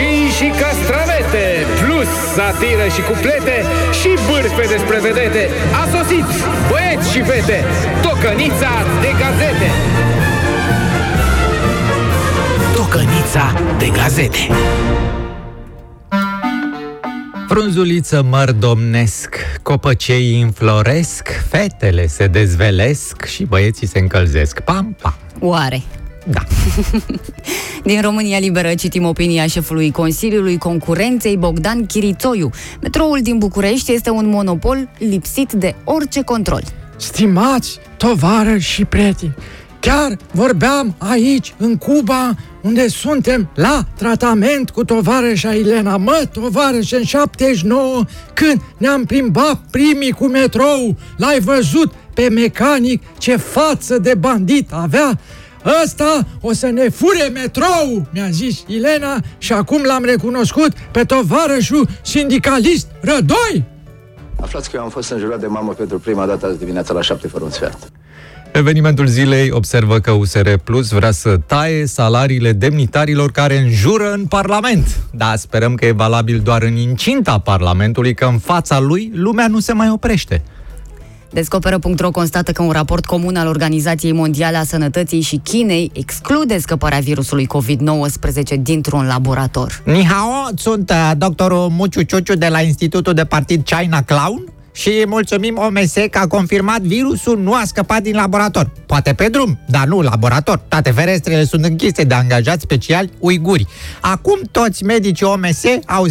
Roșii și castravete, plus satiră și cuplete și bârfe despre vedete. A sosit, băieți și fete, tocănița de gazete. Tocănița de gazete. Frunzuliță măr domnesc, copăcei înfloresc, fetele se dezvelesc și băieții se încălzesc. Pam, pam. Oare? Da. Din România Liberă citim opinia șefului Consiliului Concurenței Bogdan Chirițoiu. Metroul din București este un monopol lipsit de orice control. Stimați tovarăși și prieteni, chiar vorbeam aici, în Cuba, unde suntem la tratament cu tovarășa Elena. Mă, tovarăș, în 79, când ne-am plimbat primii cu metrou, l-ai văzut pe mecanic ce față de bandit avea? Ăsta o să ne fure metrou, mi-a zis Elena și acum l-am recunoscut pe tovarășul sindicalist Rădoi. Aflați că eu am fost înjurat de mamă pentru prima dată azi dimineața la șapte fără un sfert. Evenimentul zilei observă că USR Plus vrea să taie salariile demnitarilor care înjură în Parlament. Da, sperăm că e valabil doar în incinta Parlamentului, că în fața lui lumea nu se mai oprește. Descoperă.ro constată că un raport comun al Organizației Mondiale a Sănătății și Chinei exclude scăparea virusului COVID-19 dintr-un laborator. Ni hao, sunt uh, doctorul Muciu Ciuciu de la Institutul de Partid China Clown și mulțumim OMS că a confirmat virusul nu a scăpat din laborator. Poate pe drum, dar nu laborator. Toate ferestrele sunt închise de angajați speciali uiguri. Acum toți medicii OMS au 10%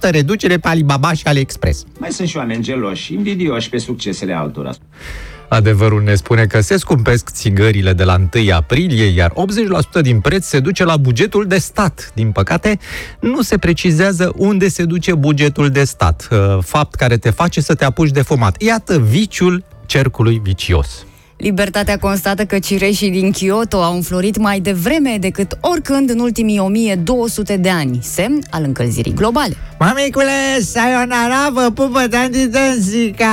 reducere pe Alibaba și AliExpress. Mai sunt și oameni geloși, invidioși pe succesele altora. Adevărul ne spune că se scumpesc țigările de la 1 aprilie, iar 80% din preț se duce la bugetul de stat. Din păcate, nu se precizează unde se duce bugetul de stat, uh, fapt care te face să te apuci de fumat. Iată viciul cercului vicios. Libertatea constată că cireșii din Kyoto au înflorit mai devreme decât oricând în ultimii 1200 de ani, semn al încălzirii globale. Mamicule, sayonara, vă pupă tanti Danzica!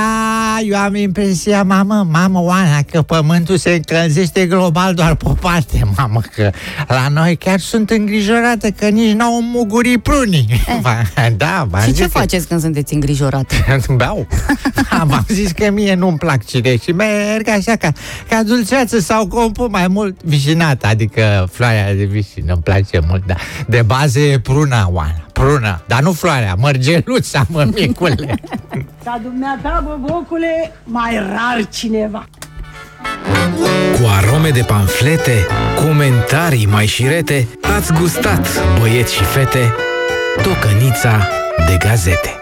Eu am impresia, mamă, mamă, Oana, că pământul se încălzește global doar pe o parte, mamă, că la noi chiar sunt îngrijorată că nici n-au mugurit prunii. Eh. da, v-am Și ce zis că- faceți când sunteți îngrijorate? Beau. V-am zis că mie nu-mi plac cireși. Merg așa ca, ca dulceață sau compun mai mult vișinată, adică floarea de vișin, îmi place mult, da. De bază e pruna, Oana, pruna, dar nu floarea, mărgeluța, mămicule. Ca dumneata, băbocule, mai rar cineva. Cu arome de panflete, comentarii mai șirete, ați gustat, băieți și fete, tocănița de gazete.